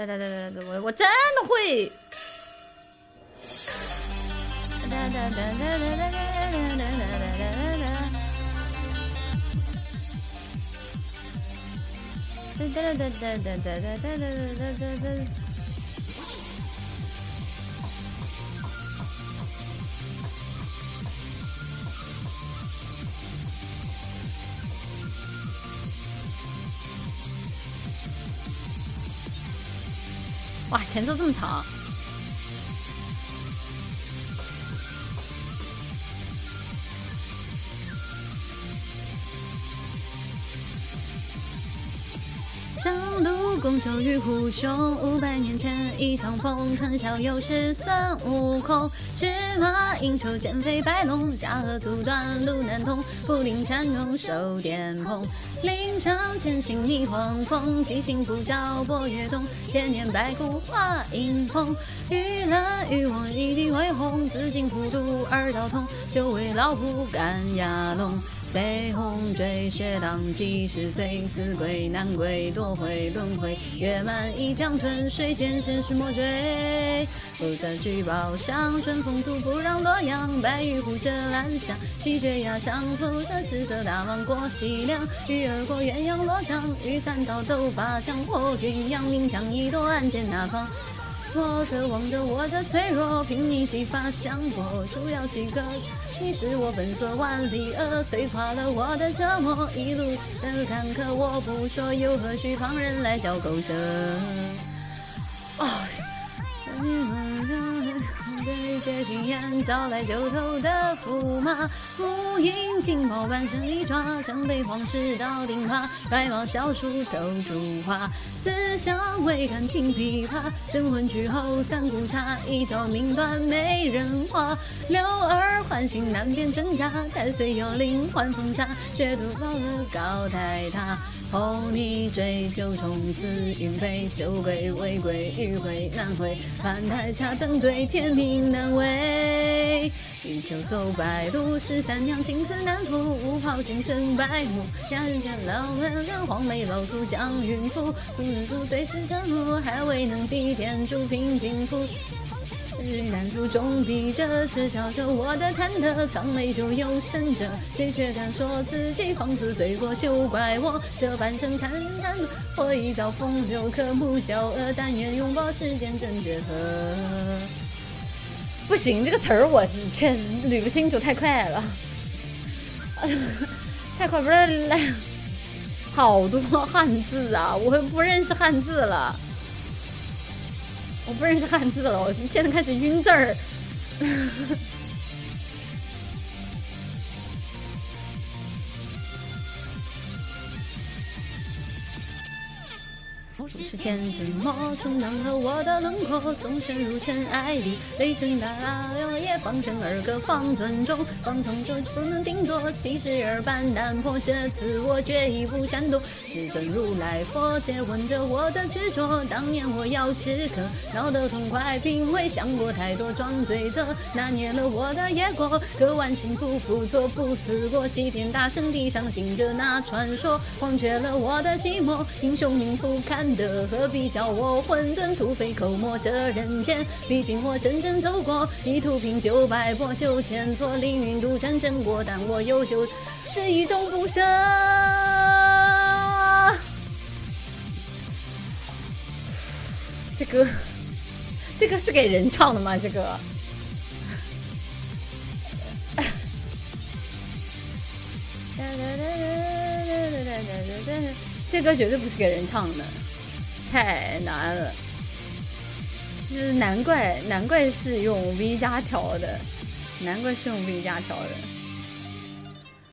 哒哒哒哒哒，我我真的会。哒哒哒哒哒哒哒哒哒哒哒哒哒。哒哒哒哒哒哒哒哒哒哒哇，前奏这么长！上路公救与虎熊，五百年前一场风，谈笑又是孙悟空。赤马应酬减肥白龙，下河阻断路难通。布林缠龙手电筒，岭上前行逆黄风。七星不照波月洞，千年白骨化阴风。玉兰玉王一地为红，紫金普渡二道通。九尾老虎赶牙龙。飞鸿追雪荡几十岁，死鬼难归多回轮回。月满一江春水，见身是魔追。不得举报响，春风吐不让洛阳。白玉壶折兰香，七绝崖上负责赤色大王过西凉。鱼儿过鸳鸯罗帐，雨伞刀斗法枪破军扬名将一夺暗箭那方。我渴望着我的脆弱，凭你激发香火，树摇几个。你是我本色万里恶，催化了我的折磨。一路的坎坷我不说，又何须旁人来嚼口舌？哦。对接青烟，招来九头的驸马，乌鹰金毛半身利爪，城北皇室到顶耙，白毛小鼠斗竹花，思想未敢听琵琶，镇魂曲后三顾茶，一朝命断美人花，六耳唤醒难辨真假，太岁有灵换风茶，血渡老日高台塔。候你追九重紫云飞，酒鬼未归，欲回难回，翻台下灯对，天命难为。欲求走白路，十三娘青丝难缚，五袍君身白幕，压人间老人人，黄眉老祖将云覆。古人数对视着路，还未能抵天诛平金铺。难书中笔者，痴笑着我的忐忑，苍眉就有神者，谁却敢说自己皇子罪过？休怪我这半生坦坦，我一遭风流可不骄傲，但愿拥抱世间真绝合。不行，这个词儿我是确实捋不清楚，太快了，太快，不是来好多汉字啊，我不认识汉字了。我不认识汉字了，我现在开始晕字儿。是千层膜，冲淡了我的轮廓，纵身入尘埃里，雷声大了也放声而歌，方寸中，方寸中不能定夺，七十二般难破，这次我决意不闪躲。世尊如来佛诘问着我的执着，当年我要吃颗，闹得痛快，并未想过太多装罪责，拿捏了我的野果，可万幸不负错，不死过，齐天大圣地上行着那传说，忘却了我的寂寞，英雄命不堪。的何必叫我混沌土匪口沫这人间？毕竟我真正走过一途平九百波，九千错凌云渡战争过，但我有就这一种不舍。这歌，这歌是给人唱的吗？这个，这歌绝对不是给人唱的。太难了，就是难怪难怪是用 V 加调的，难怪是用 V 加调的。